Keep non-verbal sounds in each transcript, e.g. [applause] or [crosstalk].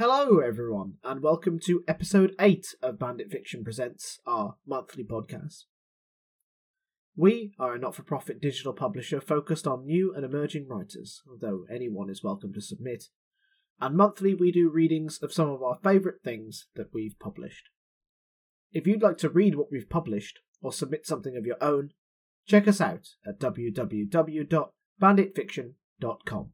Hello, everyone, and welcome to episode 8 of Bandit Fiction Presents, our monthly podcast. We are a not for profit digital publisher focused on new and emerging writers, although anyone is welcome to submit. And monthly we do readings of some of our favourite things that we've published. If you'd like to read what we've published, or submit something of your own, check us out at www.banditfiction.com.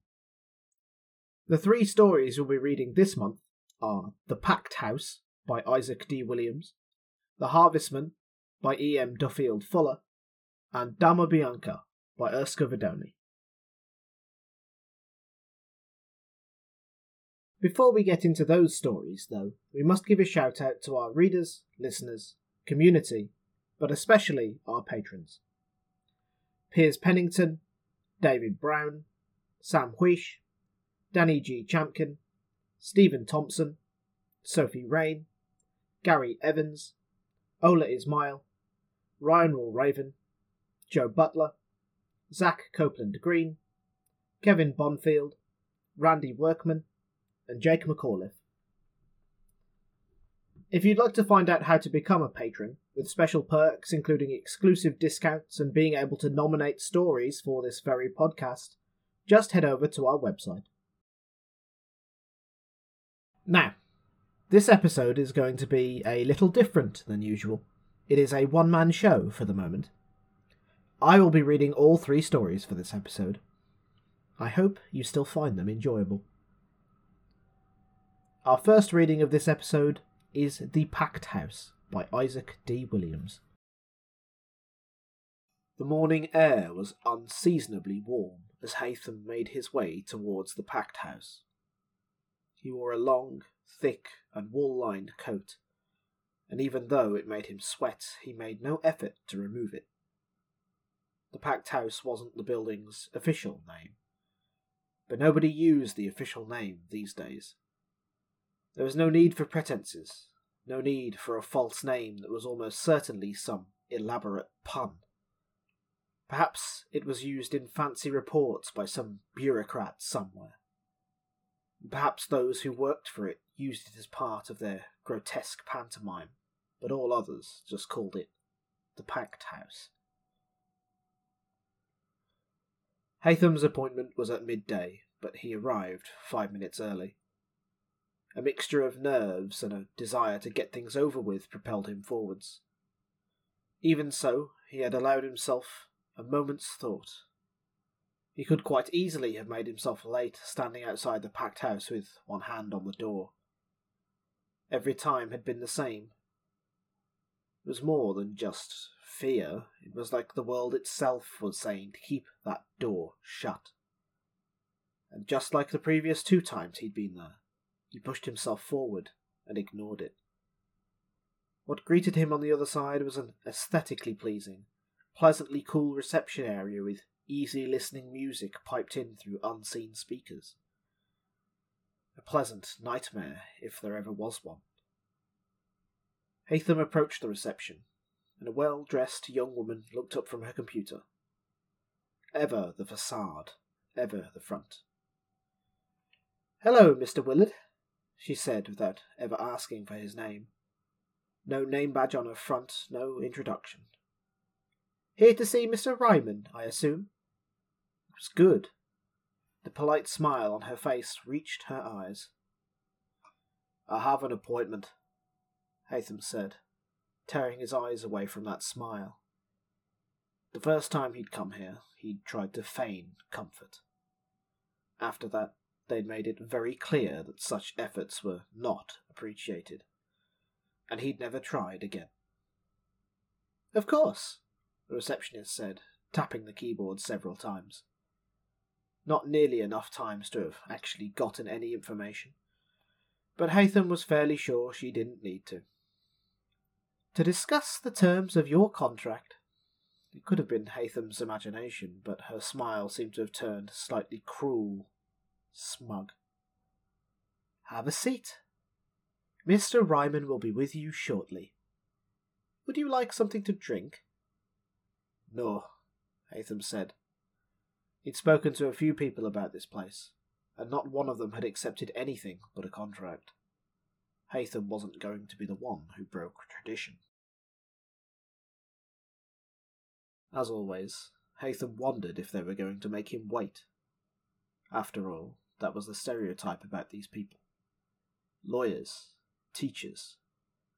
The three stories we'll be reading this month are The Pact House by Isaac D. Williams, The Harvestman by E. M. Duffield Fuller, and Dama Bianca by Urška Vidoni. Before we get into those stories, though, we must give a shout out to our readers, listeners, community, but especially our patrons. Piers Pennington, David Brown, Sam Huish, Danny G. Champkin, Stephen Thompson, Sophie Rain, Gary Evans, Ola Ismail, Ryan Rawl Raven, Joe Butler, Zach Copeland Green, Kevin Bonfield, Randy Workman, and Jake McAuliffe. If you'd like to find out how to become a patron, with special perks including exclusive discounts and being able to nominate stories for this very podcast, just head over to our website. Now, this episode is going to be a little different than usual. It is a one man show for the moment. I will be reading all three stories for this episode. I hope you still find them enjoyable. Our first reading of this episode is The Pact House by Isaac D. Williams. The morning air was unseasonably warm as Haytham made his way towards the pact house. He wore a long, thick, and wool lined coat, and even though it made him sweat, he made no effort to remove it. The pact house wasn't the building's official name, but nobody used the official name these days. There was no need for pretences, no need for a false name that was almost certainly some elaborate pun. Perhaps it was used in fancy reports by some bureaucrat somewhere. Perhaps those who worked for it used it as part of their grotesque pantomime, but all others just called it the pact house. Haytham's appointment was at midday, but he arrived five minutes early. A mixture of nerves and a desire to get things over with propelled him forwards. Even so, he had allowed himself a moment's thought he could quite easily have made himself late standing outside the pact house with one hand on the door. Every time had been the same. It was more than just fear, it was like the world itself was saying to keep that door shut. And just like the previous two times he'd been there, he pushed himself forward and ignored it. What greeted him on the other side was an aesthetically pleasing, pleasantly cool reception area with easy listening music piped in through unseen speakers. A pleasant nightmare, if there ever was one. Haytham approached the reception, and a well dressed young woman looked up from her computer. Ever the facade, ever the front. Hello, Mr. Willard, she said without ever asking for his name. No name badge on her front, no introduction. Here to see Mr. Ryman, I assume? Was good. The polite smile on her face reached her eyes. I have an appointment, Haytham said, tearing his eyes away from that smile. The first time he'd come here, he'd tried to feign comfort. After that, they'd made it very clear that such efforts were not appreciated, and he'd never tried again. Of course, the receptionist said, tapping the keyboard several times. Not nearly enough times to have actually gotten any information. But Haytham was fairly sure she didn't need to. To discuss the terms of your contract. It could have been Haytham's imagination, but her smile seemed to have turned slightly cruel, smug. Have a seat. Mr. Ryman will be with you shortly. Would you like something to drink? No, Haytham said, He'd spoken to a few people about this place, and not one of them had accepted anything but a contract. Haytham wasn't going to be the one who broke tradition. As always, Haytham wondered if they were going to make him wait. After all, that was the stereotype about these people lawyers, teachers,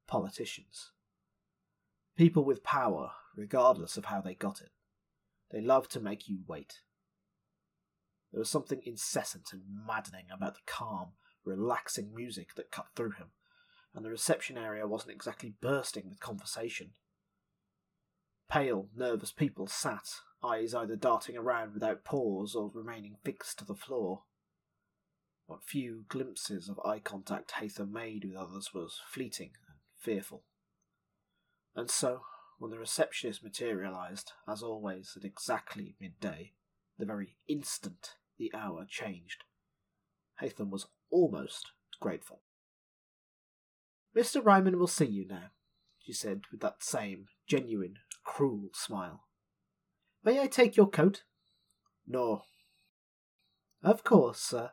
politicians. People with power, regardless of how they got it. They love to make you wait. There was something incessant and maddening about the calm, relaxing music that cut through him, and the reception area wasn't exactly bursting with conversation. Pale, nervous people sat, eyes either darting around without pause or remaining fixed to the floor. What few glimpses of eye contact Haytham made with others was fleeting and fearful. And so, when the receptionist materialized, as always, at exactly midday, the very instant the hour changed, Haytham was almost grateful. Mr. Ryman will see you now, she said with that same genuine, cruel smile. May I take your coat? No. Of course, sir.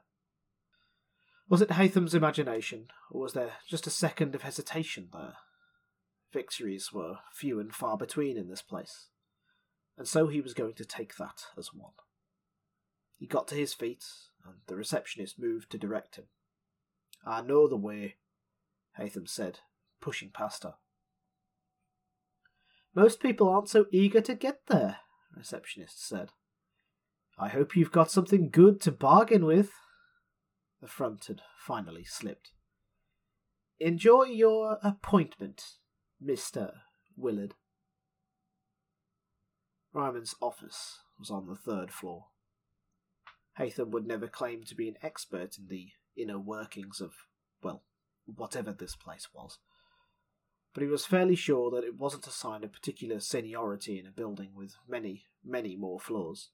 Was it Haytham's imagination, or was there just a second of hesitation there? Victories were few and far between in this place, and so he was going to take that as one. He got to his feet, and the receptionist moved to direct him. I know the way, Haytham said, pushing past her. Most people aren't so eager to get there, the receptionist said. I hope you've got something good to bargain with. The front had finally slipped. Enjoy your appointment, Mr. Willard. Ryman's office was on the third floor. Haytham would never claim to be an expert in the inner workings of, well, whatever this place was. But he was fairly sure that it wasn't a sign of particular seniority in a building with many, many more floors.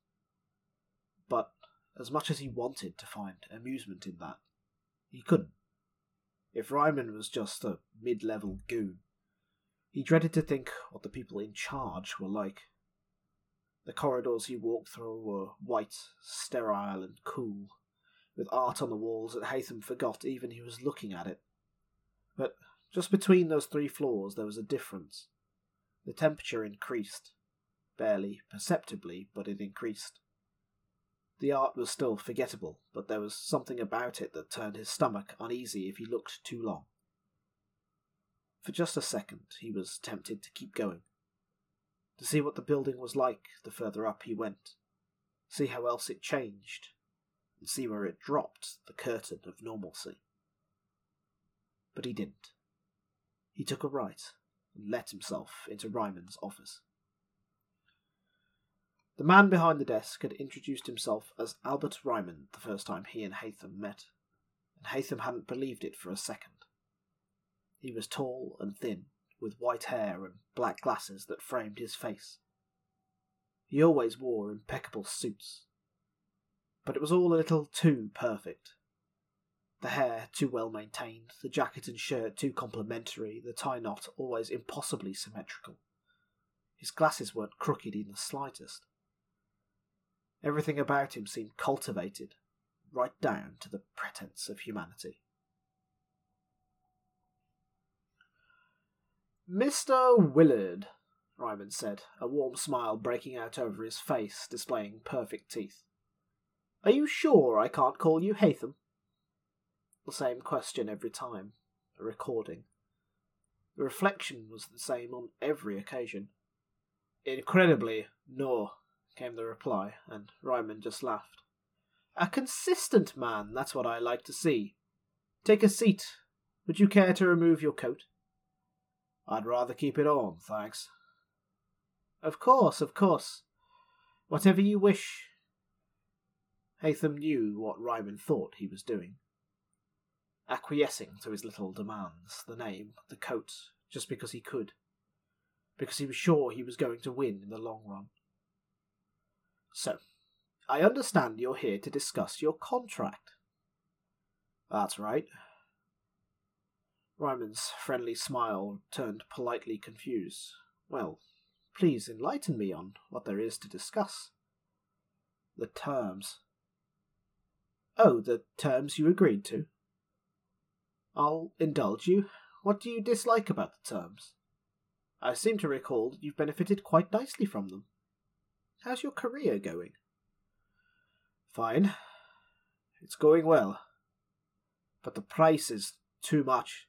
But as much as he wanted to find amusement in that, he couldn't. If Ryman was just a mid level goon, he dreaded to think what the people in charge were like. The corridors he walked through were white, sterile, and cool, with art on the walls that Haytham forgot even he was looking at it. But just between those three floors there was a difference. The temperature increased. Barely perceptibly, but it increased. The art was still forgettable, but there was something about it that turned his stomach uneasy if he looked too long. For just a second, he was tempted to keep going. To see what the building was like the further up he went, see how else it changed, and see where it dropped the curtain of normalcy but he didn't. He took a right and let himself into Ryman's office. The man behind the desk had introduced himself as Albert Ryman the first time he and Haytham met, and Haytham hadn't believed it for a second. He was tall and thin, with white hair and black glasses that framed his face. He always wore impeccable suits. But it was all a little too perfect, the hair too well maintained, the jacket and shirt too complimentary, the tie knot always impossibly symmetrical. His glasses weren't crooked in the slightest. Everything about him seemed cultivated, right down to the pretense of humanity. Mr. Willard, Ryman said, a warm smile breaking out over his face, displaying perfect teeth. Are you sure I can't call you Haytham? the same question every time, a recording. The reflection was the same on every occasion. Incredibly, no, came the reply, and Ryman just laughed. A consistent man, that's what I like to see. Take a seat. Would you care to remove your coat? I'd rather keep it on, thanks. Of course, of course. Whatever you wish. Haytham knew what Ryman thought he was doing acquiescing to his little demands, the name, the coat, just because he could, because he was sure he was going to win in the long run. So, I understand you're here to discuss your contract. That's right. Ryman's friendly smile turned politely confused. Well, please enlighten me on what there is to discuss. The terms. Oh, the terms you agreed to? I'll indulge you. What do you dislike about the terms? I seem to recall that you've benefited quite nicely from them. How's your career going? Fine. It's going well. But the price is too much.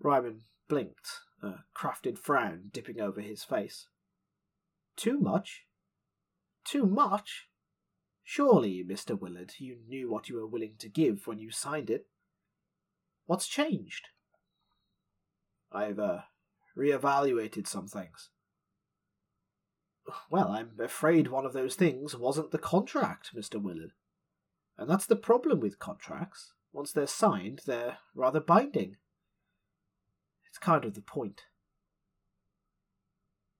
Ryman blinked, a crafted frown dipping over his face. Too much? Too much? Surely, Mr. Willard, you knew what you were willing to give when you signed it. What's changed? I've uh, re-evaluated some things. Well, I'm afraid one of those things wasn't the contract, Mr. Willard. And that's the problem with contracts. Once they're signed, they're rather binding. Kind of the point.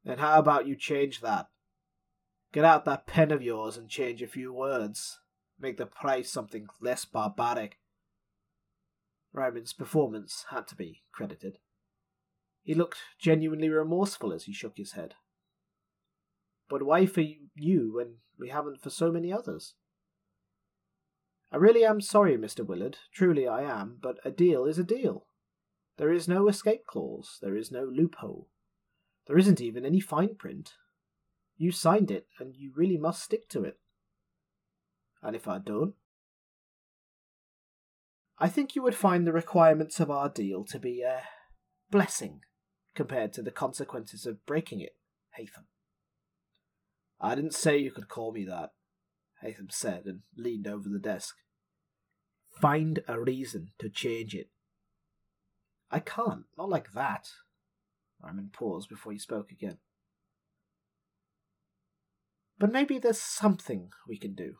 Then how about you change that? Get out that pen of yours and change a few words. Make the price something less barbaric. Ryman's performance had to be credited. He looked genuinely remorseful as he shook his head. But why for you when we haven't for so many others? I really am sorry, Mr. Willard, truly I am, but a deal is a deal. There is no escape clause, there is no loophole. There isn't even any fine print. You signed it, and you really must stick to it. And if I don't? I think you would find the requirements of our deal to be a blessing compared to the consequences of breaking it, Haytham. I didn't say you could call me that, Haytham said and leaned over the desk. Find a reason to change it. I can't, not like that. Ryman paused before he spoke again. But maybe there's something we can do.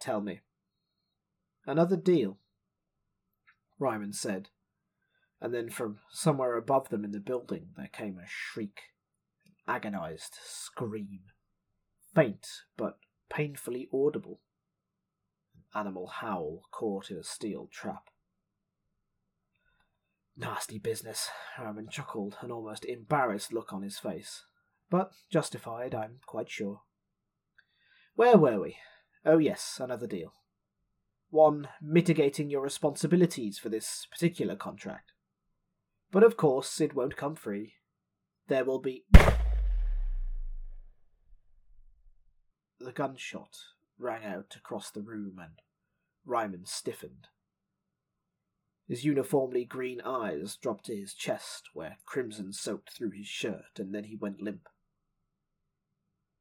Tell me. Another deal, Ryman said, and then from somewhere above them in the building there came a shriek, an agonized scream, faint but painfully audible. An animal howl caught in a steel trap. Nasty business, um, Ryman chuckled, an almost embarrassed look on his face but justified, I'm quite sure. Where were we? Oh, yes, another deal. One mitigating your responsibilities for this particular contract. But of course, it won't come free. There will be. The gunshot rang out across the room, and Ryman stiffened. His uniformly green eyes dropped to his chest, where crimson soaked through his shirt, and then he went limp.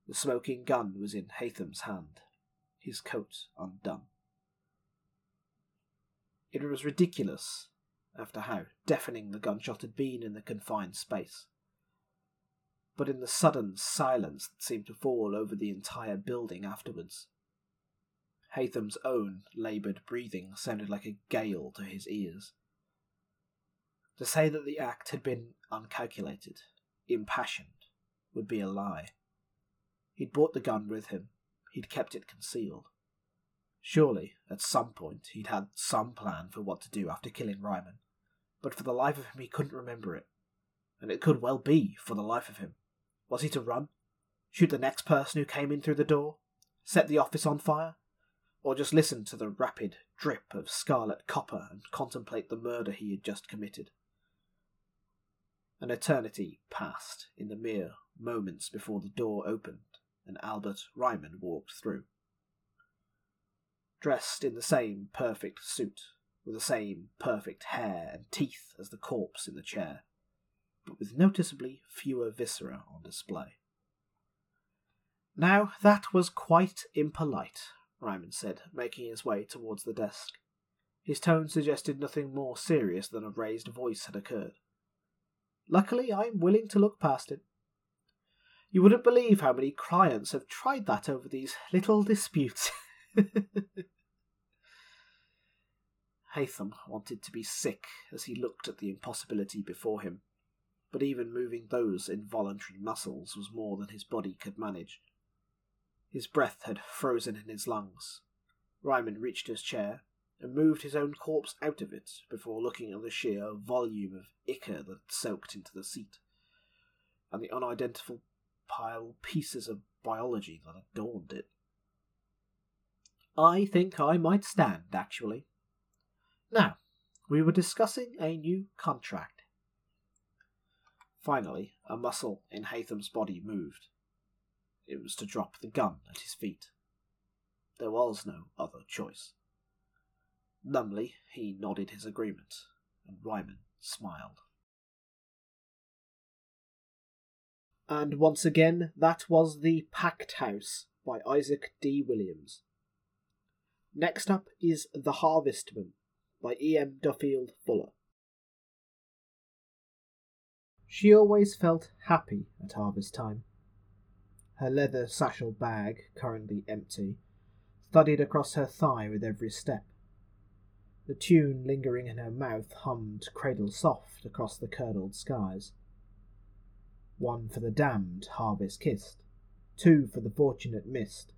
The smoking gun was in Haytham's hand, his coat undone. It was ridiculous, after how deafening the gunshot had been in the confined space. But in the sudden silence that seemed to fall over the entire building afterwards, Haytham's own laboured breathing sounded like a gale to his ears. To say that the act had been uncalculated, impassioned, would be a lie. He'd brought the gun with him. He'd kept it concealed. Surely, at some point, he'd had some plan for what to do after killing Ryman. But for the life of him, he couldn't remember it. And it could well be for the life of him. Was he to run? Shoot the next person who came in through the door? Set the office on fire? Or just listen to the rapid drip of scarlet copper and contemplate the murder he had just committed? An eternity passed in the mere moments before the door opened and Albert Ryman walked through. Dressed in the same perfect suit, with the same perfect hair and teeth as the corpse in the chair, but with noticeably fewer viscera on display. Now, that was quite impolite, Ryman said, making his way towards the desk. His tone suggested nothing more serious than a raised voice had occurred. Luckily, I am willing to look past it. You wouldn't believe how many clients have tried that over these little disputes. [laughs] Haytham wanted to be sick as he looked at the impossibility before him, but even moving those involuntary muscles was more than his body could manage. His breath had frozen in his lungs. Ryman reached his chair and moved his own corpse out of it before looking at the sheer volume of ichor that soaked into the seat, and the unidentifiable pile pieces of biology that adorned it. I think I might stand, actually. Now, we were discussing a new contract. Finally, a muscle in Haytham's body moved. It was to drop the gun at his feet. There was no other choice. Numbly, he nodded his agreement, and Ryman smiled. And once again, that was The Pact House by Isaac D. Williams. Next up is The Harvestman by E. M. Duffield Fuller. She always felt happy at harvest time. Her leather satchel bag, currently empty, thudded across her thigh with every step. The tune lingering in her mouth hummed cradle soft across the curdled skies. One for the damned harvest kissed, two for the fortunate missed,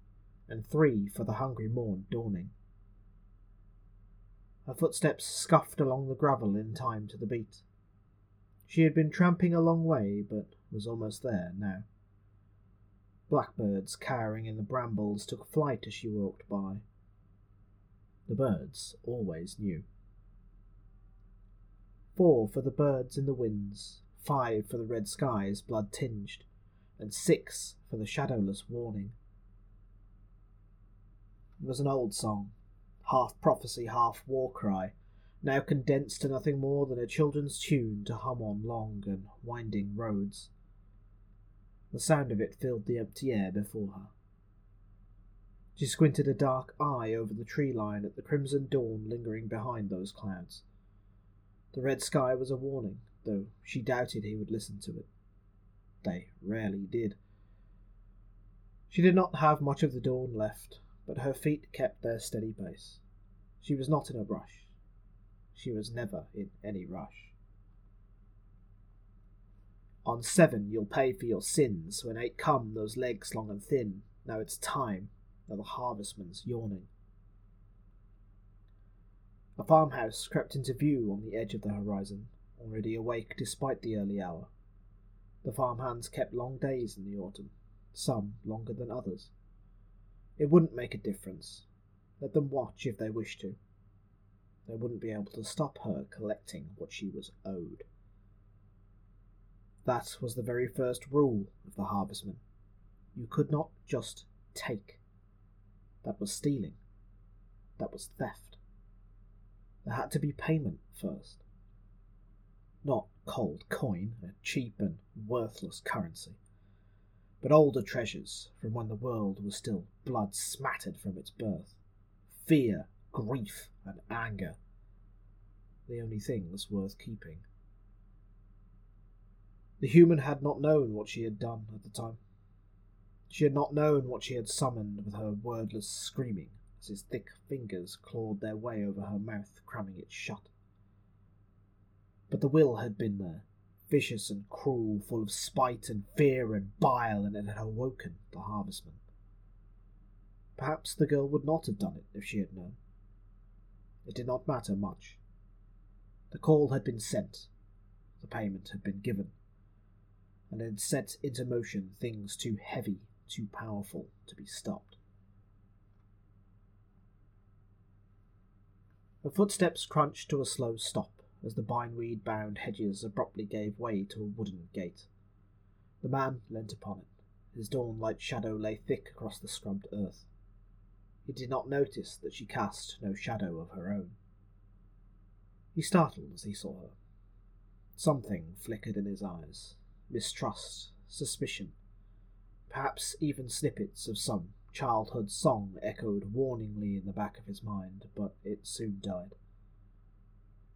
and three for the hungry morn dawning. Her footsteps scuffed along the gravel in time to the beat. She had been tramping a long way, but was almost there now. Blackbirds cowering in the brambles took flight as she walked by. The birds always knew. Four for the birds in the winds, five for the red skies blood tinged, and six for the shadowless warning. It was an old song, half prophecy, half war cry, now condensed to nothing more than a children's tune to hum on long and winding roads. The sound of it filled the empty air before her. She squinted a dark eye over the tree line at the crimson dawn lingering behind those clouds. The red sky was a warning, though she doubted he would listen to it. They rarely did. She did not have much of the dawn left, but her feet kept their steady pace. She was not in a rush. She was never in any rush. On seven you'll pay for your sins, when eight come those legs long and thin. Now it's time, now the harvestman's yawning. A farmhouse crept into view on the edge of the horizon, already awake despite the early hour. The farmhands kept long days in the autumn, some longer than others. It wouldn't make a difference. Let them watch if they wished to. They wouldn't be able to stop her collecting what she was owed. That was the very first rule of the harvestman. You could not just take. That was stealing. That was theft. There had to be payment first. Not cold coin, a cheap and worthless currency, but older treasures from when the world was still blood smattered from its birth. Fear, grief, and anger. The only things worth keeping. The human had not known what she had done at the time. She had not known what she had summoned with her wordless screaming as his thick fingers clawed their way over her mouth, cramming it shut. But the will had been there, vicious and cruel, full of spite and fear and bile, and it had awoken the harvestman. Perhaps the girl would not have done it if she had known. It did not matter much. The call had been sent, the payment had been given, and had set into motion things too heavy, too powerful to be stopped. The footsteps crunched to a slow stop as the bindweed bound hedges abruptly gave way to a wooden gate. The man leant upon it. His dawn light shadow lay thick across the scrubbed earth. He did not notice that she cast no shadow of her own. He startled as he saw her. Something flickered in his eyes, mistrust, suspicion. Perhaps even snippets of some childhood song echoed warningly in the back of his mind, but it soon died.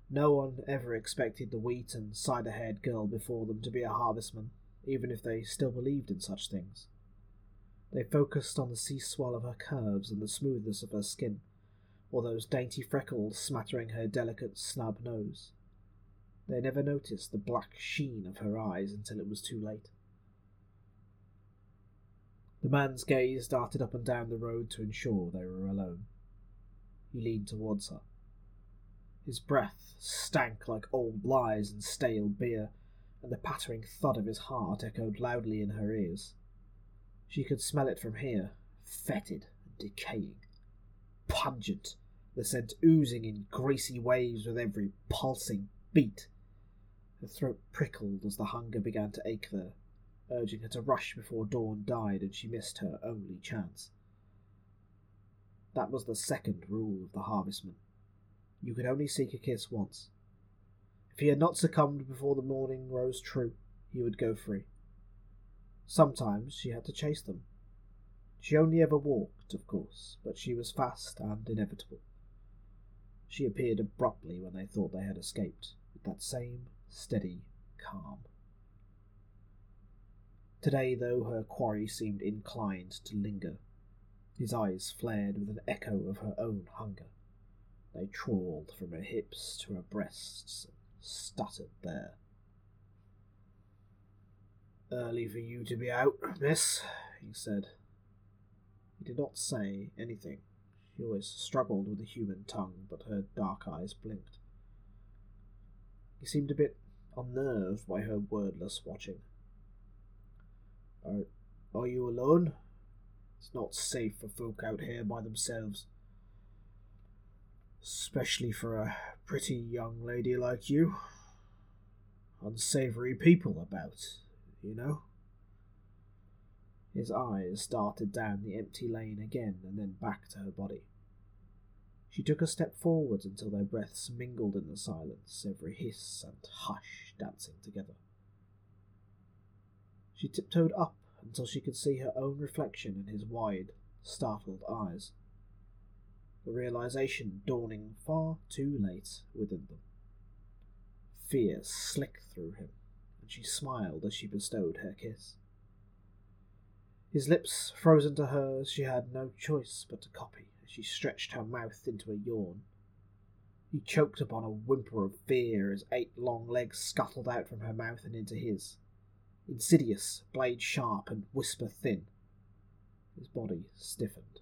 No one ever expected the wheat and cider haired girl before them to be a harvestman, even if they still believed in such things. They focused on the sea swell of her curves and the smoothness of her skin, or those dainty freckles smattering her delicate snub nose. They never noticed the black sheen of her eyes until it was too late. The man's gaze darted up and down the road to ensure they were alone. He leaned towards her. His breath stank like old lies and stale beer, and the pattering thud of his heart echoed loudly in her ears. She could smell it from here, fetid and decaying. pungent, the scent oozing in greasy waves with every pulsing beat. Her throat prickled as the hunger began to ache there, urging her to rush before dawn died and she missed her only chance. That was the second rule of the harvestman. You could only seek a kiss once. If he had not succumbed before the morning rose true, he would go free. Sometimes she had to chase them. She only ever walked, of course, but she was fast and inevitable. She appeared abruptly when they thought they had escaped, with that same steady calm. Today, though, her quarry seemed inclined to linger. His eyes flared with an echo of her own hunger. They trawled from her hips to her breasts and stuttered there. Early for you to be out, miss, he said. He did not say anything. She always struggled with the human tongue, but her dark eyes blinked. He seemed a bit unnerved by her wordless watching. Are, are you alone? It's not safe for folk out here by themselves. Especially for a pretty young lady like you. Unsavoury people about, you know? His eyes darted down the empty lane again and then back to her body. She took a step forward until their breaths mingled in the silence, every hiss and hush dancing together. She tiptoed up until she could see her own reflection in his wide, startled eyes. The realization dawning far too late within them. Fear slicked through him, and she smiled as she bestowed her kiss. His lips frozen to hers, she had no choice but to copy she stretched her mouth into a yawn. He choked upon a whimper of fear as eight long legs scuttled out from her mouth and into his. Insidious, blade sharp, and whisper thin. His body stiffened.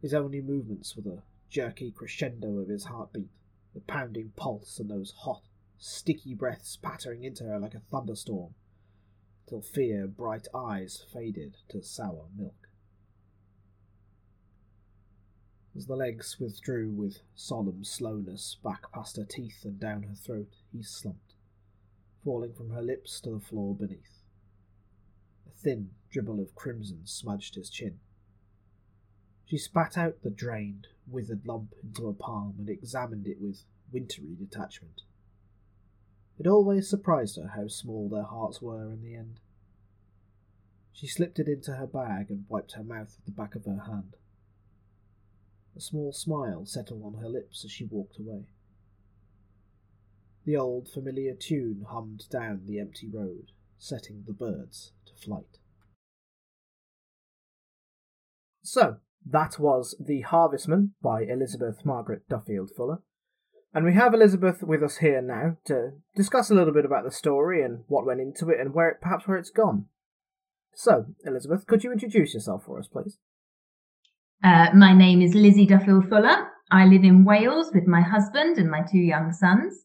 His only movements were the jerky crescendo of his heartbeat, the pounding pulse, and those hot, sticky breaths pattering into her like a thunderstorm, till fear bright eyes faded to sour milk. As the legs withdrew with solemn slowness back past her teeth and down her throat, he slumped, falling from her lips to the floor beneath. A thin dribble of crimson smudged his chin. She spat out the drained, withered lump into a palm and examined it with wintry detachment. It always surprised her how small their hearts were in the end. She slipped it into her bag and wiped her mouth with the back of her hand. A small smile settled on her lips as she walked away. The old familiar tune hummed down the empty road, setting the birds to flight. So, that was The Harvestman by Elizabeth Margaret Duffield Fuller. And we have Elizabeth with us here now to discuss a little bit about the story and what went into it and where it, perhaps where it's gone. So, Elizabeth, could you introduce yourself for us, please? Uh, my name is Lizzie Duffield Fuller. I live in Wales with my husband and my two young sons.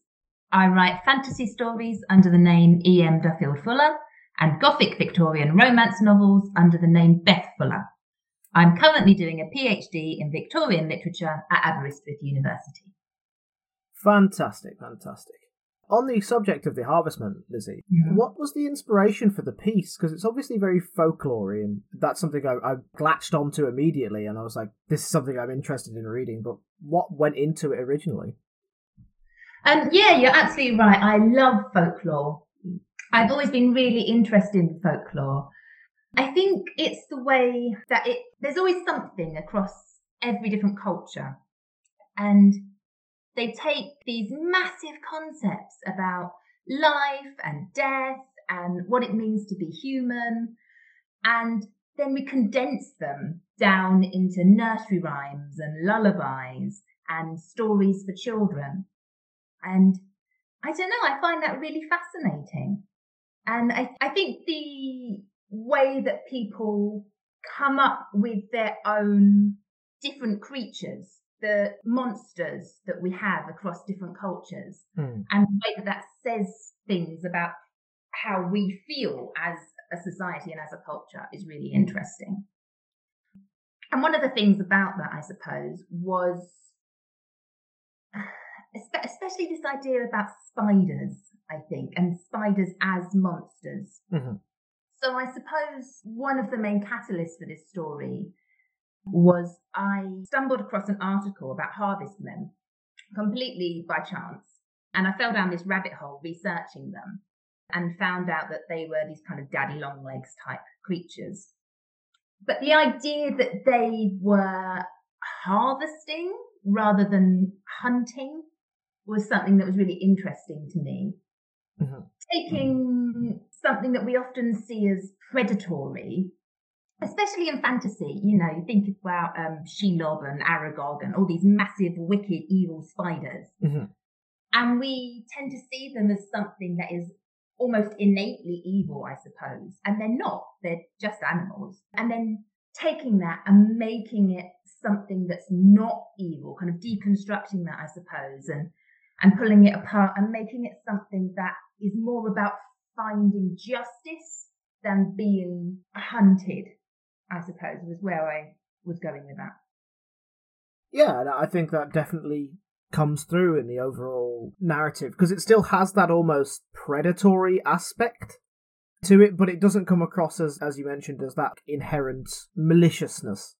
I write fantasy stories under the name E.M. Duffield Fuller and Gothic Victorian romance novels under the name Beth Fuller. I'm currently doing a PhD in Victorian literature at Aberystwyth University. Fantastic, fantastic on the subject of the harvestman, Lizzie, Mhm. what was the inspiration for the piece? Because it's obviously very folklore, and that's something I, I latched onto immediately, and I was like, this is something I'm interested in reading. But what went into it originally? Um, yeah, you're absolutely right. I love folklore. I've always been really interested in folklore. I think it's the way that it, there's always something across every different culture. And they take these massive concepts about life and death and what it means to be human. And then we condense them down into nursery rhymes and lullabies and stories for children. And I don't know, I find that really fascinating. And I, I think the way that people come up with their own different creatures, the monsters that we have across different cultures, Hmm. and the way that that says things about how we feel as a society and as a culture is really interesting. And one of the things about that, I suppose, was [sighs] especially this idea about spiders, I think, and spiders as monsters. Mm-hmm. So I suppose one of the main catalysts for this story was I stumbled across an article about harvestmen completely by chance. And I fell down this rabbit hole researching them and found out that they were these kind of daddy long legs type creatures. But the idea that they were harvesting rather than hunting was something that was really interesting to me. Mm-hmm. Taking something that we often see as predatory, especially in fantasy, you know, you think about um, Shelob and Aragog and all these massive, wicked, evil spiders. Mm-hmm. And we tend to see them as something that is almost innately evil, I suppose. And they're not, they're just animals. And then taking that and making it something that's not evil, kind of deconstructing that, I suppose, and and pulling it apart and making it something that is more about finding justice than being hunted, I suppose, was where I was going with that. Yeah, I think that definitely comes through in the overall narrative because it still has that almost predatory aspect to it, but it doesn't come across as, as you mentioned, as that inherent maliciousness.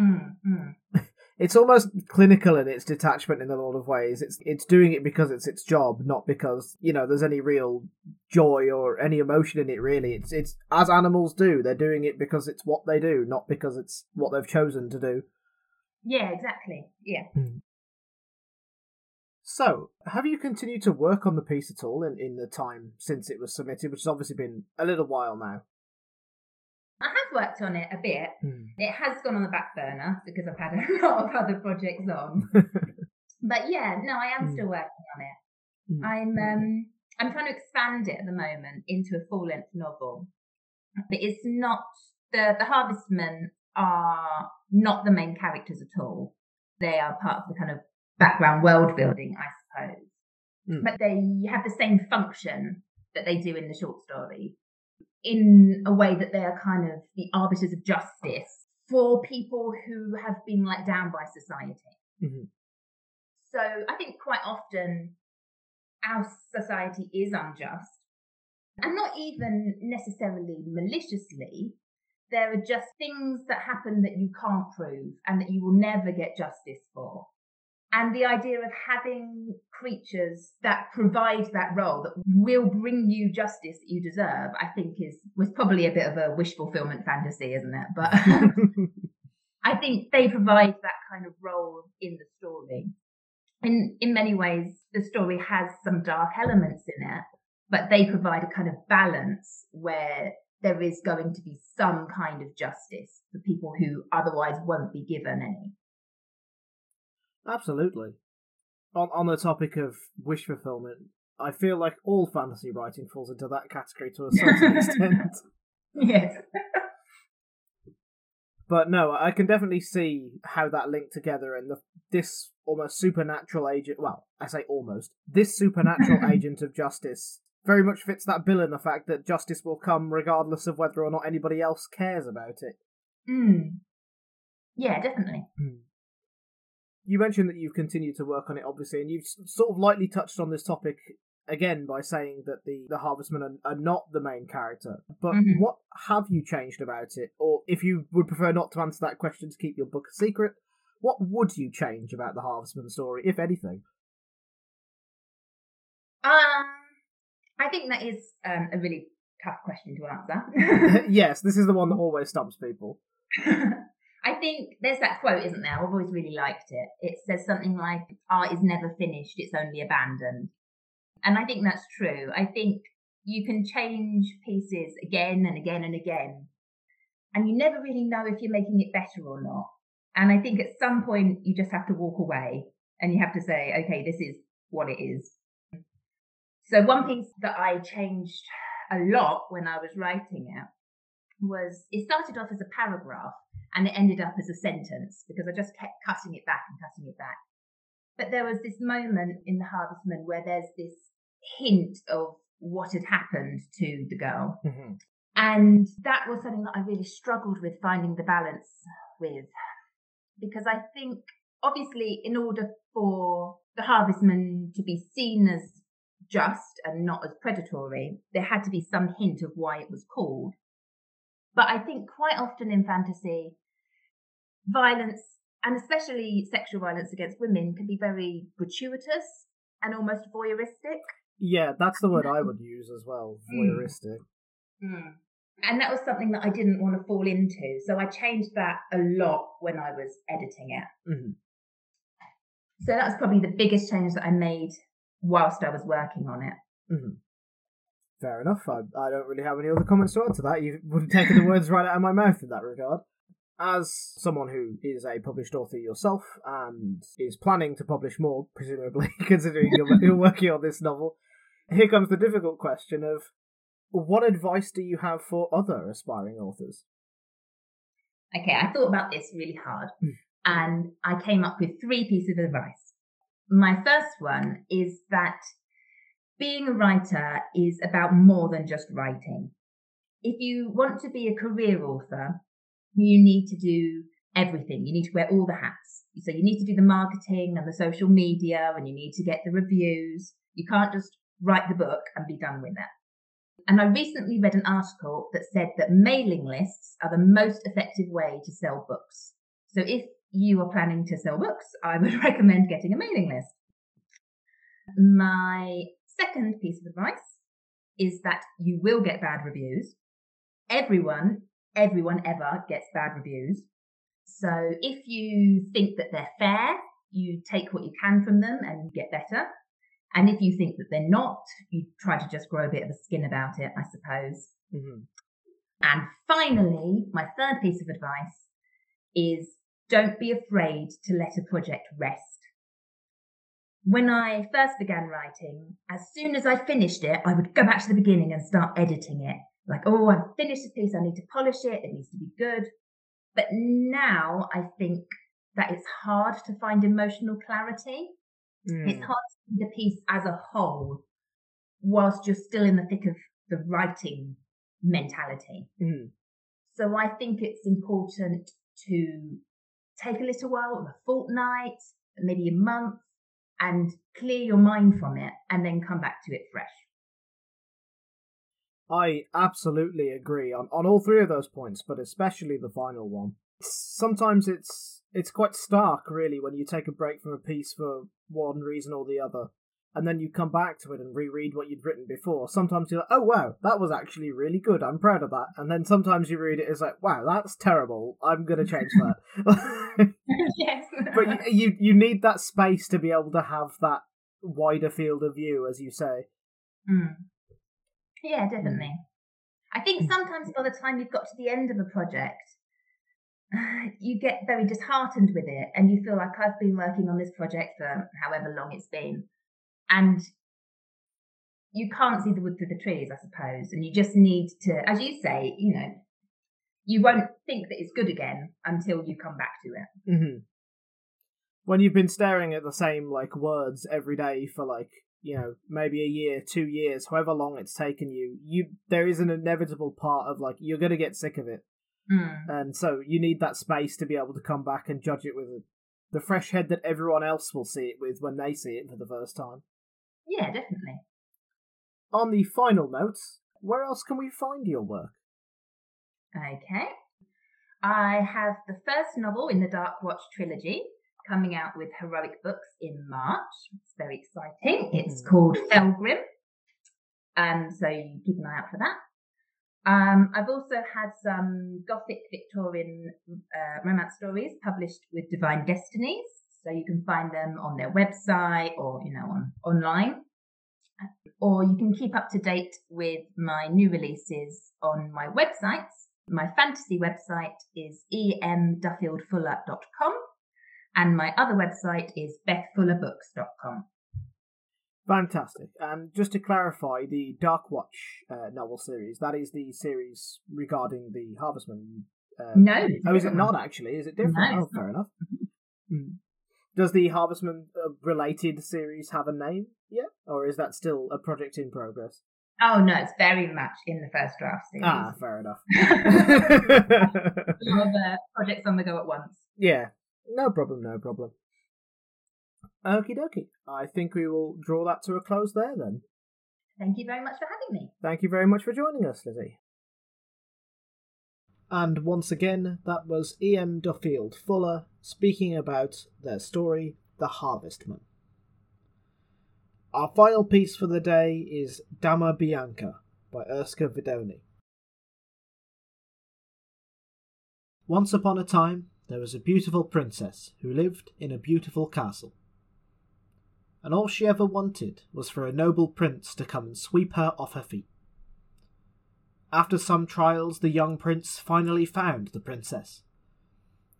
Mm, mm. It's almost clinical in its detachment in a lot of ways. It's it's doing it because it's its job, not because you know there's any real joy or any emotion in it. Really, it's it's as animals do. They're doing it because it's what they do, not because it's what they've chosen to do. Yeah, exactly. Yeah. Mm. So, have you continued to work on the piece at all in, in the time since it was submitted, which has obviously been a little while now? Worked on it a bit. Mm. It has gone on the back burner because I've had a [laughs] lot of other projects on. [laughs] but yeah, no, I am mm. still working on it. Mm. I'm um I'm trying to expand it at the moment into a full length novel. But it's not the the Harvestmen are not the main characters at all. They are part of the kind of background world building, I suppose. Hmm. But they have the same function that they do in the short story in a way that they are kind of the arbiters of justice for people who have been let down by society. Mm-hmm. So I think quite often our society is unjust and not even necessarily maliciously. There are just things that happen that you can't prove and that you will never get justice for. And the idea of having creatures that provide that role that will bring you justice that you deserve, I think is was probably a bit of a wish fulfillment fantasy, isn't it? But [laughs] I think they provide that kind of role in the story. In in many ways, the story has some dark elements in it, but they provide a kind of balance where there is going to be some kind of justice for people who otherwise won't be given any. Absolutely. On on the topic of wish fulfillment, I feel like all fantasy writing falls into that category to a certain [laughs] extent. Yes. but no, I can definitely see how that linked together, and the, this almost supernatural agent. Well, I say almost. This supernatural [laughs] agent of justice very much fits that bill in the fact that justice will come regardless of whether or not anybody else cares about it. Mm. Yeah, definitely. Mm you mentioned that you've continued to work on it, obviously, and you've sort of lightly touched on this topic again by saying that the the harvestmen are, are not the main character. But mm-hmm. what have you changed about it, or if you would prefer not to answer that question to keep your book a secret, what would you change about the harvestman story, if anything? Um, I think that is um, a really tough question to answer. [laughs] yes, this is the one that always stumps people. [laughs] I think there's that quote, isn't there? I've always really liked it. It says something like, art is never finished, it's only abandoned. And I think that's true. I think you can change pieces again and again and again. And you never really know if you're making it better or not. And I think at some point you just have to walk away and you have to say, okay, this is what it is. So one piece that I changed a lot when I was writing it was it started off as a paragraph and it ended up as a sentence because I just kept cutting it back and cutting it back. But there was this moment in The Harvestman where there's this hint of what had happened to the girl. Mm-hmm. And that was something that I really struggled with finding the balance with because I think obviously in order for the harvestman to be seen as just and not as predatory, there had to be some hint of why it was called. But I think quite often in fantasy, violence and especially sexual violence against women can be very gratuitous and almost voyeuristic. Yeah, that's the word I [laughs] would use as well. Voyeuristic. Mm. Mm. And that was something that I didn't want to fall into. So I changed that a lot when I was editing it. Mm-hmm. So that was probably the biggest change that I made whilst I was working on it. Mm-hmm. Fair enough. I, I don't really have any other comments to add to that. You would have taken the words right out of my mouth in that regard. As someone who is a published author yourself and is planning to publish more, presumably, [laughs] considering you're, you're working on this novel, here comes the difficult question of what advice do you have for other aspiring authors? Okay, I thought about this really hard hmm. and I came up with three pieces of advice. My first one is that being a writer is about more than just writing. If you want to be a career author, you need to do everything. You need to wear all the hats. So you need to do the marketing and the social media and you need to get the reviews. You can't just write the book and be done with it. And I recently read an article that said that mailing lists are the most effective way to sell books. So if you are planning to sell books, I would [laughs] recommend getting a mailing list. My second piece of advice is that you will get bad reviews. Everyone, everyone ever gets bad reviews. So if you think that they're fair, you take what you can from them and get better. And if you think that they're not, you try to just grow a bit of a skin about it, I suppose. Mm-hmm. And finally, my third piece of advice is don't be afraid to let a project rest. When I first began writing, as soon as I finished it, I would go back to the beginning and start editing it. Like, oh, I've finished this piece, I need to polish it, it needs to be good. But now I think that it's hard to find emotional clarity Mm. It's hard to see the piece as a whole whilst you're still in the thick of the writing mentality. Mm. So I think it's important to take a little while, a fortnight, maybe a month, and clear your mind from it and then come back to it fresh. I absolutely agree on, on all three of those points, but especially the final one. Sometimes it's it's quite stark, really, when you take a break from a piece for one reason or the other, and then you come back to it and reread what you'd written before. Sometimes you're like, oh wow, that was actually really good. I'm proud of that. And then sometimes you read it, it's like, wow, that's terrible. I'm gonna change that. [laughs] [laughs] yes. but you, you you need that space to be able to have that wider field of view, as you say. Mm. Yeah, definitely. I think sometimes by the time you've got to the end of a project, [sighs] you get very disheartened with it and you feel like I've been working on this project for however long it's been and you can't see the wood through the trees, I suppose. And you just need to, as you say, you know, you won't think that it's good again until you come back to it. Mm-hmm. When you've been staring at the same like words every day for like you know maybe a year, two years, however long it's taken you, you there is an inevitable part of like you're gonna get sick of it. Mm. And so you need that space to be able to come back and judge it with the fresh head that everyone else will see it with when they see it for the first time. Yeah, definitely. On the final notes, where else can we find your work? Okay. I have the first novel in the Dark Watch trilogy coming out with Heroic Books in March. It's very exciting. It's mm. called Felgrim. Um, so keep an eye out for that. Um, I've also had some Gothic Victorian uh, romance stories published with Divine Destinies, so you can find them on their website or you know on online, or you can keep up to date with my new releases on my websites. My fantasy website is emduffieldfuller.com, and my other website is bethfullerbooks.com. Fantastic. And just to clarify, the Dark Watch uh, novel series, that is the series regarding the Harvestman. Uh, no. Oh, is it not actually? Is it different? No, oh, fair not. enough. [laughs] Mm. Does the Harvestman uh, related series have a name yet? Or is that still a project in progress? Oh no, it's very much in the first draft series. Ah, fair enough. A lot of uh, projects on the go at once. yeah, no problem, no problem. Okie dokie. I think we will draw that to a close there then. Thank you very much for having me. Thank you very much for joining us, Lizzie. And once again, that was E.M. Duffield Fuller speaking about their story, The Harvestman. Our final piece for the day is Dama Bianca by Urška Vidoni. Once upon a time, there was a beautiful princess who lived in a beautiful castle. And all she ever wanted was for a noble prince to come and sweep her off her feet. After some trials, the young prince finally found the princess,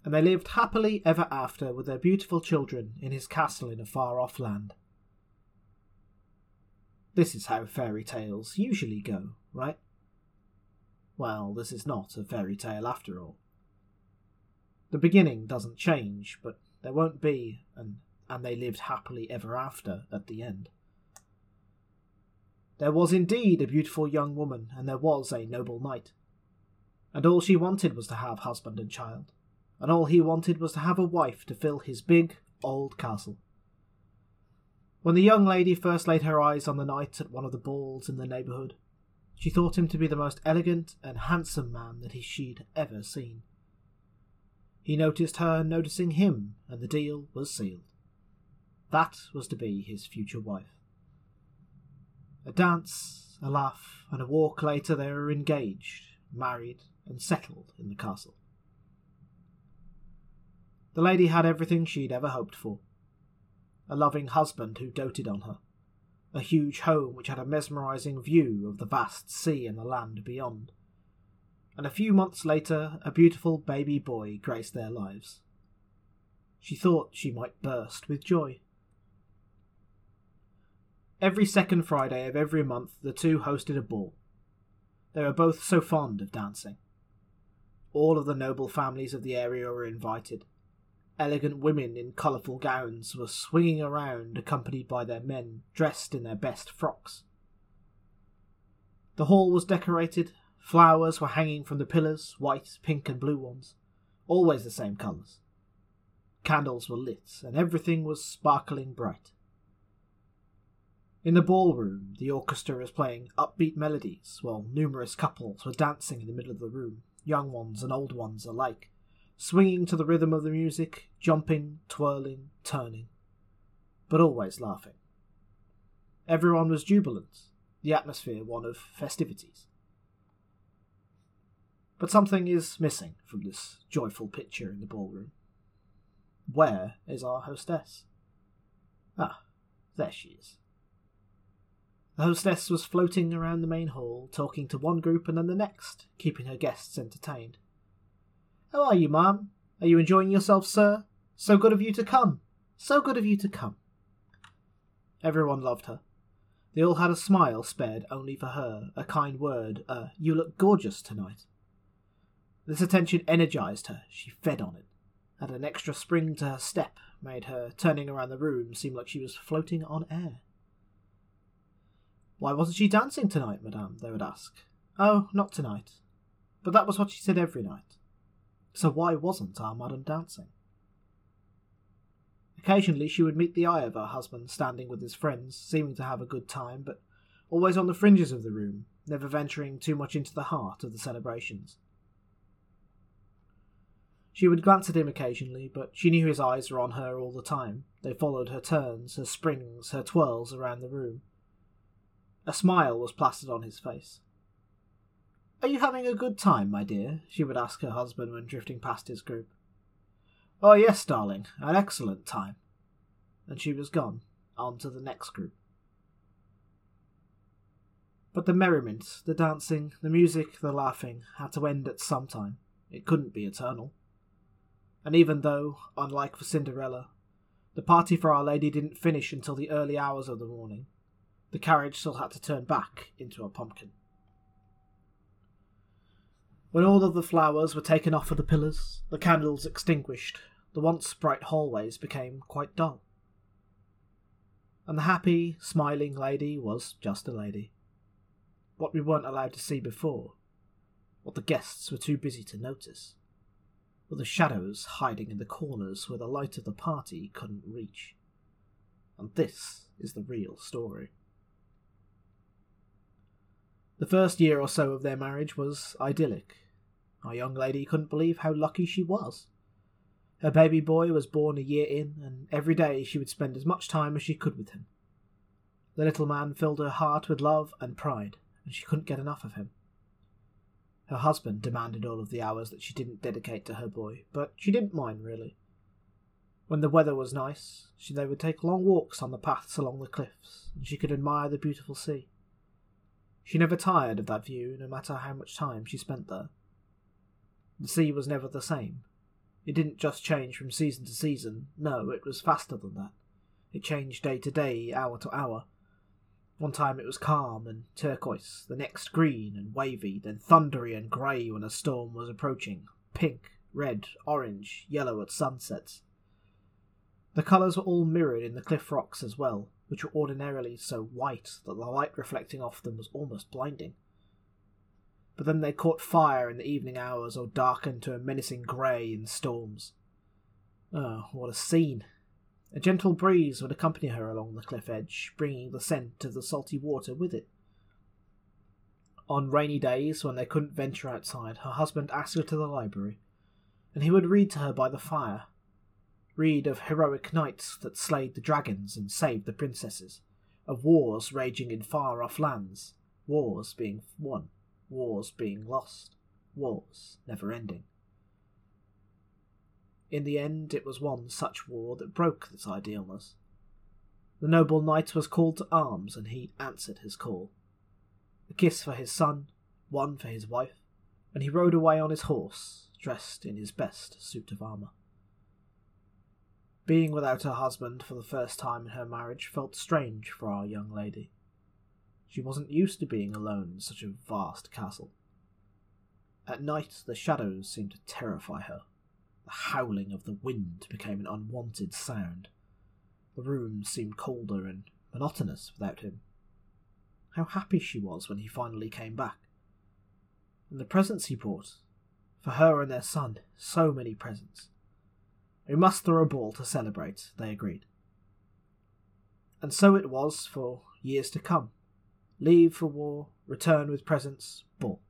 and they lived happily ever after with their beautiful children in his castle in a far off land. This is how fairy tales usually go, right? Well, this is not a fairy tale after all. The beginning doesn't change, but there won't be an and they lived happily ever after at the end. There was indeed a beautiful young woman, and there was a noble knight. And all she wanted was to have husband and child, and all he wanted was to have a wife to fill his big, old castle. When the young lady first laid her eyes on the knight at one of the balls in the neighbourhood, she thought him to be the most elegant and handsome man that he she'd ever seen. He noticed her noticing him, and the deal was sealed. That was to be his future wife. A dance, a laugh, and a walk later they were engaged, married, and settled in the castle. The lady had everything she'd ever hoped for a loving husband who doted on her, a huge home which had a mesmerizing view of the vast sea and the land beyond, and a few months later a beautiful baby boy graced their lives. She thought she might burst with joy. Every second Friday of every month, the two hosted a ball. They were both so fond of dancing. All of the noble families of the area were invited. Elegant women in colourful gowns were swinging around, accompanied by their men dressed in their best frocks. The hall was decorated, flowers were hanging from the pillars, white, pink, and blue ones, always the same colours. Candles were lit, and everything was sparkling bright. In the ballroom, the orchestra was playing upbeat melodies, while numerous couples were dancing in the middle of the room, young ones and old ones alike, swinging to the rhythm of the music, jumping, twirling, turning, but always laughing. Everyone was jubilant, the atmosphere one of festivities. But something is missing from this joyful picture in the ballroom. Where is our hostess? Ah, there she is. The hostess was floating around the main hall, talking to one group and then the next, keeping her guests entertained. How are you, ma'am? Are you enjoying yourself, sir? So good of you to come. So good of you to come. Everyone loved her. They all had a smile spared only for her, a kind word, a you look gorgeous tonight. This attention energized her. She fed on it. Had an extra spring to her step, made her turning around the room seem like she was floating on air. Why wasn't she dancing tonight, madame? they would ask. Oh, not tonight. But that was what she said every night. So why wasn't our madame dancing? Occasionally she would meet the eye of her husband standing with his friends, seeming to have a good time, but always on the fringes of the room, never venturing too much into the heart of the celebrations. She would glance at him occasionally, but she knew his eyes were on her all the time. They followed her turns, her springs, her twirls around the room. A smile was plastered on his face. Are you having a good time, my dear? she would ask her husband when drifting past his group. Oh, yes, darling, an excellent time. And she was gone, on to the next group. But the merriment, the dancing, the music, the laughing had to end at some time. It couldn't be eternal. And even though, unlike for Cinderella, the party for Our Lady didn't finish until the early hours of the morning, the carriage still had to turn back into a pumpkin. When all of the flowers were taken off of the pillars, the candles extinguished, the once bright hallways became quite dull. And the happy, smiling lady was just a lady. what we weren't allowed to see before, what the guests were too busy to notice, were the shadows hiding in the corners where the light of the party couldn't reach. And this is the real story. The first year or so of their marriage was idyllic. Our young lady couldn't believe how lucky she was. Her baby boy was born a year in, and every day she would spend as much time as she could with him. The little man filled her heart with love and pride, and she couldn't get enough of him. Her husband demanded all of the hours that she didn't dedicate to her boy, but she didn't mind really. When the weather was nice, she, they would take long walks on the paths along the cliffs, and she could admire the beautiful sea. She never tired of that view, no matter how much time she spent there. The sea was never the same. It didn't just change from season to season, no, it was faster than that. It changed day to day, hour to hour. One time it was calm and turquoise, the next green and wavy, then thundery and grey when a storm was approaching, pink, red, orange, yellow at sunsets. The colours were all mirrored in the cliff rocks as well, which were ordinarily so white that the light reflecting off them was almost blinding. But then they caught fire in the evening hours or darkened to a menacing grey in storms. Oh, what a scene! A gentle breeze would accompany her along the cliff edge, bringing the scent of the salty water with it. On rainy days, when they couldn't venture outside, her husband asked her to the library, and he would read to her by the fire, read of heroic knights that slayed the dragons and saved the princesses, of wars raging in far off lands, wars being won, wars being lost, wars never ending. In the end, it was one such war that broke this idealness. The noble knight was called to arms, and he answered his call. A kiss for his son, one for his wife, and he rode away on his horse, dressed in his best suit of armour. Being without her husband for the first time in her marriage felt strange for our young lady. She wasn't used to being alone in such a vast castle. At night, the shadows seemed to terrify her. The howling of the wind became an unwanted sound. The room seemed colder and monotonous without him. How happy she was when he finally came back. And the presents he brought. For her and their son, so many presents. We must throw a ball to celebrate, they agreed. And so it was for years to come. Leave for war, return with presents, ball.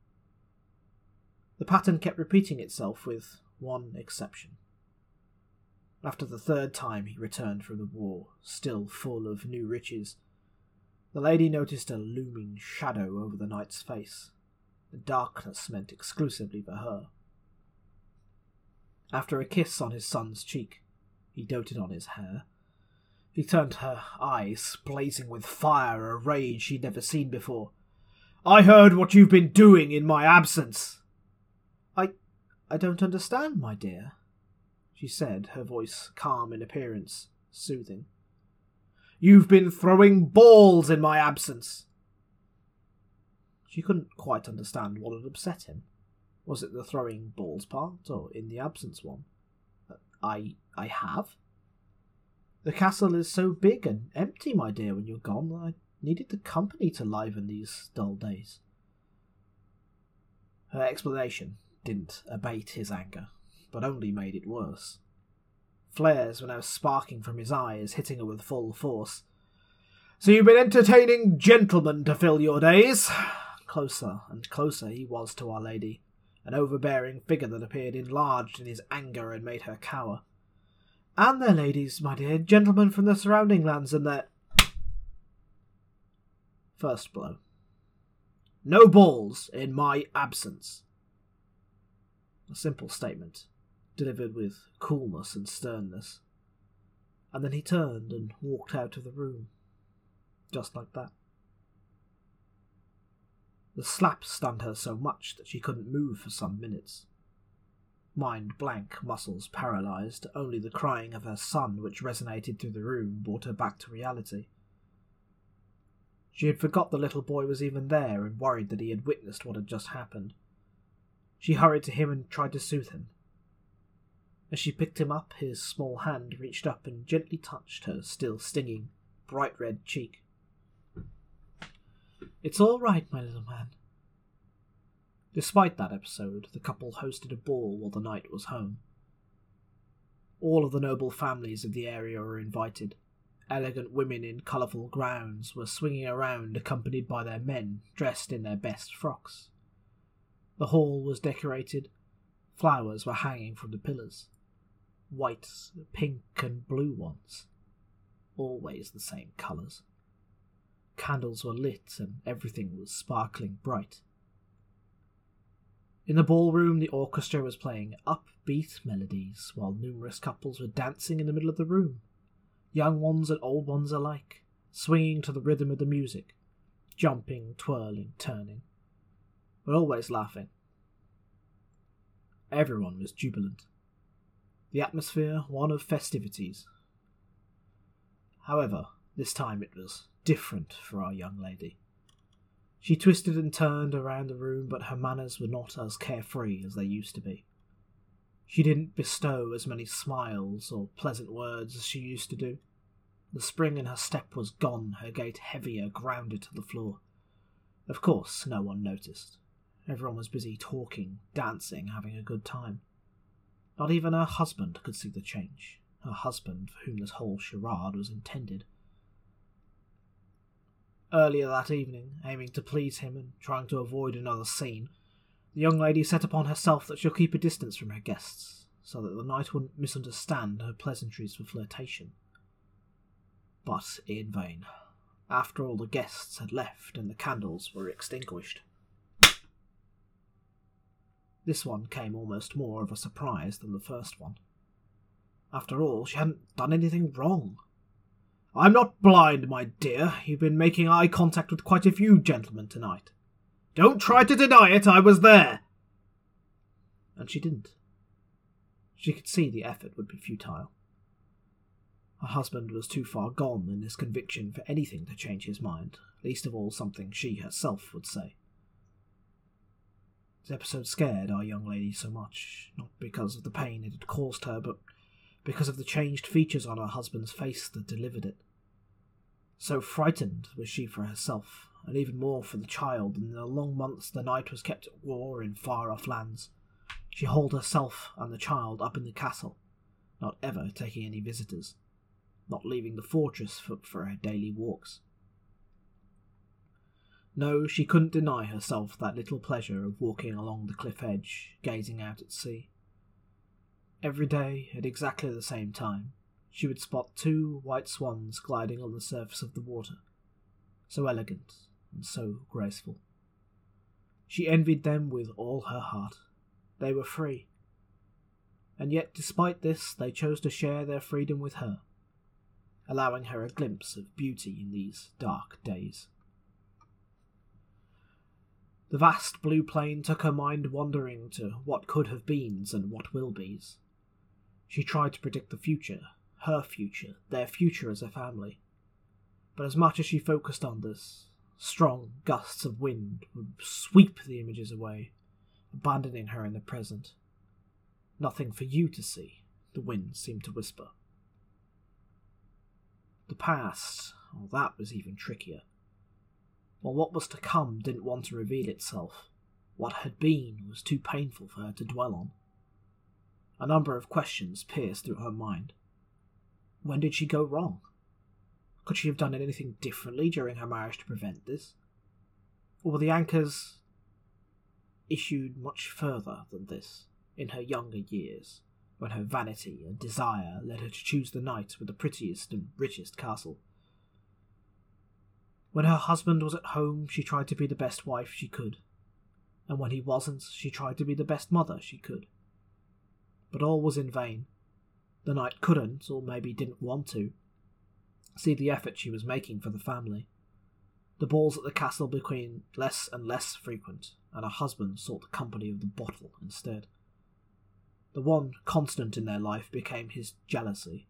The pattern kept repeating itself with one exception. After the third time he returned from the war, still full of new riches, the lady noticed a looming shadow over the knight's face, the darkness meant exclusively for her. After a kiss on his son's cheek, he doted on his hair. He turned her eyes, blazing with fire, a rage she'd never seen before. I heard what you've been doing in my absence. I. I don't understand, my dear, she said, her voice calm in appearance, soothing. You've been throwing balls in my absence. She couldn't quite understand what had upset him. Was it the throwing balls part, or in the absence one? I I have. The castle is so big and empty, my dear, when you're gone. I needed the company to liven these dull days. Her explanation didn't abate his anger, but only made it worse. Flares were now sparking from his eyes, hitting her with full force. So you've been entertaining gentlemen to fill your days? Closer and closer he was to Our Lady, an overbearing figure that appeared enlarged in his anger and made her cower. And their ladies, my dear, gentlemen from the surrounding lands and their. First blow. No balls in my absence. A simple statement, delivered with coolness and sternness. And then he turned and walked out of the room. Just like that. The slap stunned her so much that she couldn't move for some minutes. Mind blank, muscles paralyzed, only the crying of her son, which resonated through the room, brought her back to reality. She had forgot the little boy was even there and worried that he had witnessed what had just happened. She hurried to him and tried to soothe him. As she picked him up, his small hand reached up and gently touched her still stinging, bright red cheek. It's all right, my little man. Despite that episode, the couple hosted a ball while the knight was home. All of the noble families of the area were invited. Elegant women in colourful gowns were swinging around, accompanied by their men dressed in their best frocks. The hall was decorated. Flowers were hanging from the pillars white, pink, and blue ones. Always the same colours. Candles were lit, and everything was sparkling bright. In the ballroom, the orchestra was playing upbeat melodies, while numerous couples were dancing in the middle of the room, young ones and old ones alike, swinging to the rhythm of the music, jumping, twirling, turning, but always laughing. Everyone was jubilant. The atmosphere one of festivities. However, this time it was different for our young lady. She twisted and turned around the room, but her manners were not as carefree as they used to be. She didn't bestow as many smiles or pleasant words as she used to do. The spring in her step was gone, her gait heavier, grounded to the floor. Of course, no one noticed. Everyone was busy talking, dancing, having a good time. Not even her husband could see the change, her husband for whom this whole charade was intended. Earlier that evening, aiming to please him and trying to avoid another scene, the young lady set upon herself that she'll keep a distance from her guests, so that the knight wouldn't misunderstand her pleasantries for flirtation. But in vain. After all the guests had left and the candles were extinguished. This one came almost more of a surprise than the first one. After all, she hadn't done anything wrong. I'm not blind, my dear. You've been making eye contact with quite a few gentlemen tonight. Don't try to deny it, I was there. And she didn't. She could see the effort would be futile. Her husband was too far gone in his conviction for anything to change his mind, least of all something she herself would say. This episode scared our young lady so much, not because of the pain it had caused her, but because of the changed features on her husband's face that delivered it. So frightened was she for herself, and even more for the child, in the long months the knight was kept at war in far off lands. She hauled herself and the child up in the castle, not ever taking any visitors, not leaving the fortress for, for her daily walks. No, she couldn't deny herself that little pleasure of walking along the cliff edge, gazing out at sea. Every day, at exactly the same time, she would spot two white swans gliding on the surface of the water, so elegant and so graceful. She envied them with all her heart. They were free. And yet, despite this, they chose to share their freedom with her, allowing her a glimpse of beauty in these dark days. The vast blue plain took her mind wandering to what could have beens and what will be's. She tried to predict the future, her future, their future as a family. But as much as she focused on this, strong gusts of wind would sweep the images away, abandoning her in the present. Nothing for you to see, the wind seemed to whisper. The past, oh, that was even trickier. While what was to come didn't want to reveal itself, what had been was too painful for her to dwell on. A number of questions pierced through her mind. When did she go wrong? Could she have done anything differently during her marriage to prevent this? Or were the anchors issued much further than this in her younger years, when her vanity and desire led her to choose the knight with the prettiest and richest castle? When her husband was at home, she tried to be the best wife she could, and when he wasn't, she tried to be the best mother she could but all was in vain. The knight couldn't, or maybe didn't want to, see the effort she was making for the family. The balls at the castle became less and less frequent, and her husband sought the company of the bottle instead. The one constant in their life became his jealousy.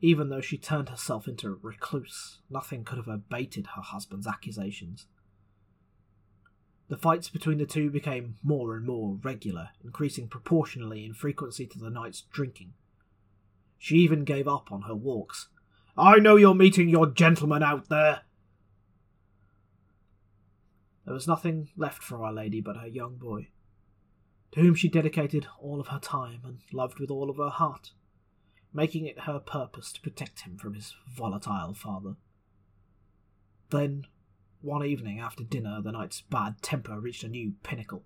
Even though she turned herself into a recluse, nothing could have abated her husband's accusations. The fights between the two became more and more regular, increasing proportionally in frequency to the knight's drinking. She even gave up on her walks. I know you're meeting your gentleman out there. there was nothing left for Our Lady but her young boy, to whom she dedicated all of her time and loved with all of her heart, making it her purpose to protect him from his volatile father. Then, one evening after dinner, the knight's bad temper reached a new pinnacle.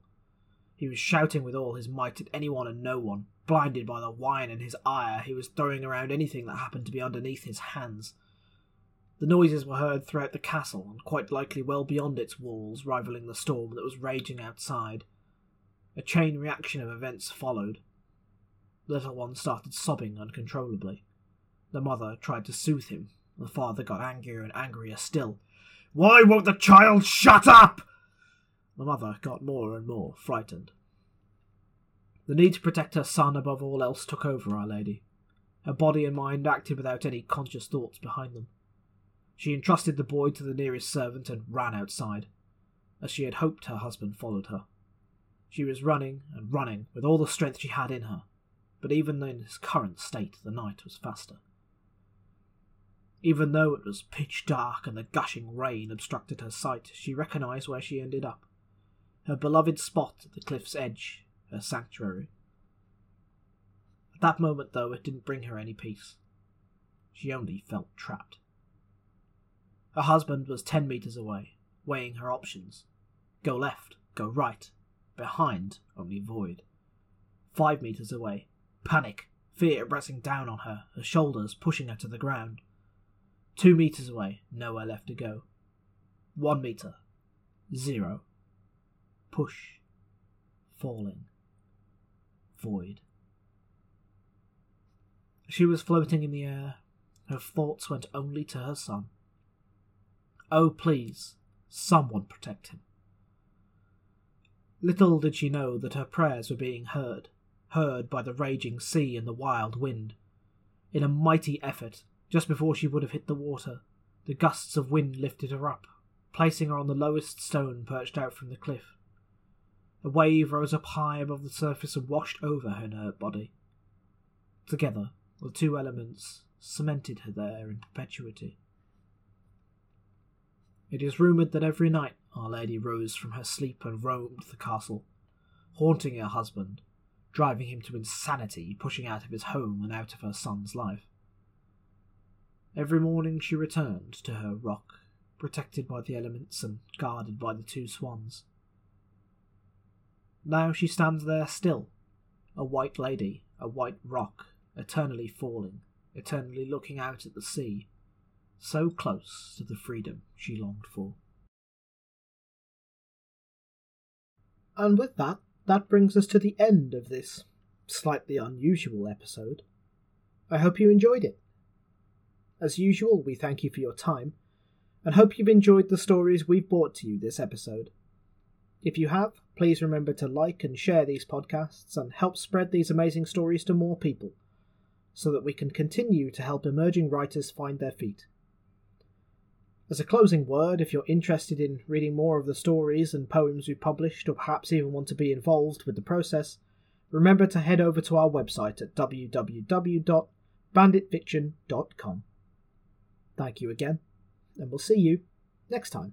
He was shouting with all his might at anyone and no one. Blinded by the wine and his ire, he was throwing around anything that happened to be underneath his hands. The noises were heard throughout the castle, and quite likely well beyond its walls, rivaling the storm that was raging outside. A chain reaction of events followed. The little one started sobbing uncontrollably. The mother tried to soothe him. The father got angrier and angrier still. Why won't the child shut up? The mother got more and more frightened. The need to protect her son above all else took over Our Lady. Her body and mind acted without any conscious thoughts behind them. She entrusted the boy to the nearest servant and ran outside. As she had hoped, her husband followed her. She was running and running with all the strength she had in her, but even in his current state, the knight was faster. Even though it was pitch dark and the gushing rain obstructed her sight, she recognized where she ended up. Her beloved spot at the cliff's edge, her sanctuary. At that moment, though, it didn't bring her any peace. She only felt trapped. Her husband was ten meters away, weighing her options. Go left, go right, behind, only void. Five meters away, panic, fear pressing down on her, her shoulders pushing her to the ground. Two meters away, nowhere left to go. One meter, zero. Push, falling, void. She was floating in the air. Her thoughts went only to her son. Oh, please, someone protect him. Little did she know that her prayers were being heard, heard by the raging sea and the wild wind. In a mighty effort, just before she would have hit the water, the gusts of wind lifted her up, placing her on the lowest stone perched out from the cliff. A wave rose up high above the surface and washed over her inert body. Together, the two elements cemented her there in perpetuity. It is rumoured that every night Our Lady rose from her sleep and roamed the castle, haunting her husband, driving him to insanity, pushing out of his home and out of her son's life. Every morning she returned to her rock, protected by the elements and guarded by the two swans. Now she stands there still, a white lady, a white rock, eternally falling, eternally looking out at the sea, so close to the freedom she longed for. And with that, that brings us to the end of this slightly unusual episode. I hope you enjoyed it. As usual, we thank you for your time and hope you've enjoyed the stories we've brought to you this episode. If you have, please remember to like and share these podcasts and help spread these amazing stories to more people so that we can continue to help emerging writers find their feet. As a closing word, if you're interested in reading more of the stories and poems we published, or perhaps even want to be involved with the process, remember to head over to our website at www.banditfiction.com. Thank you again, and we'll see you next time.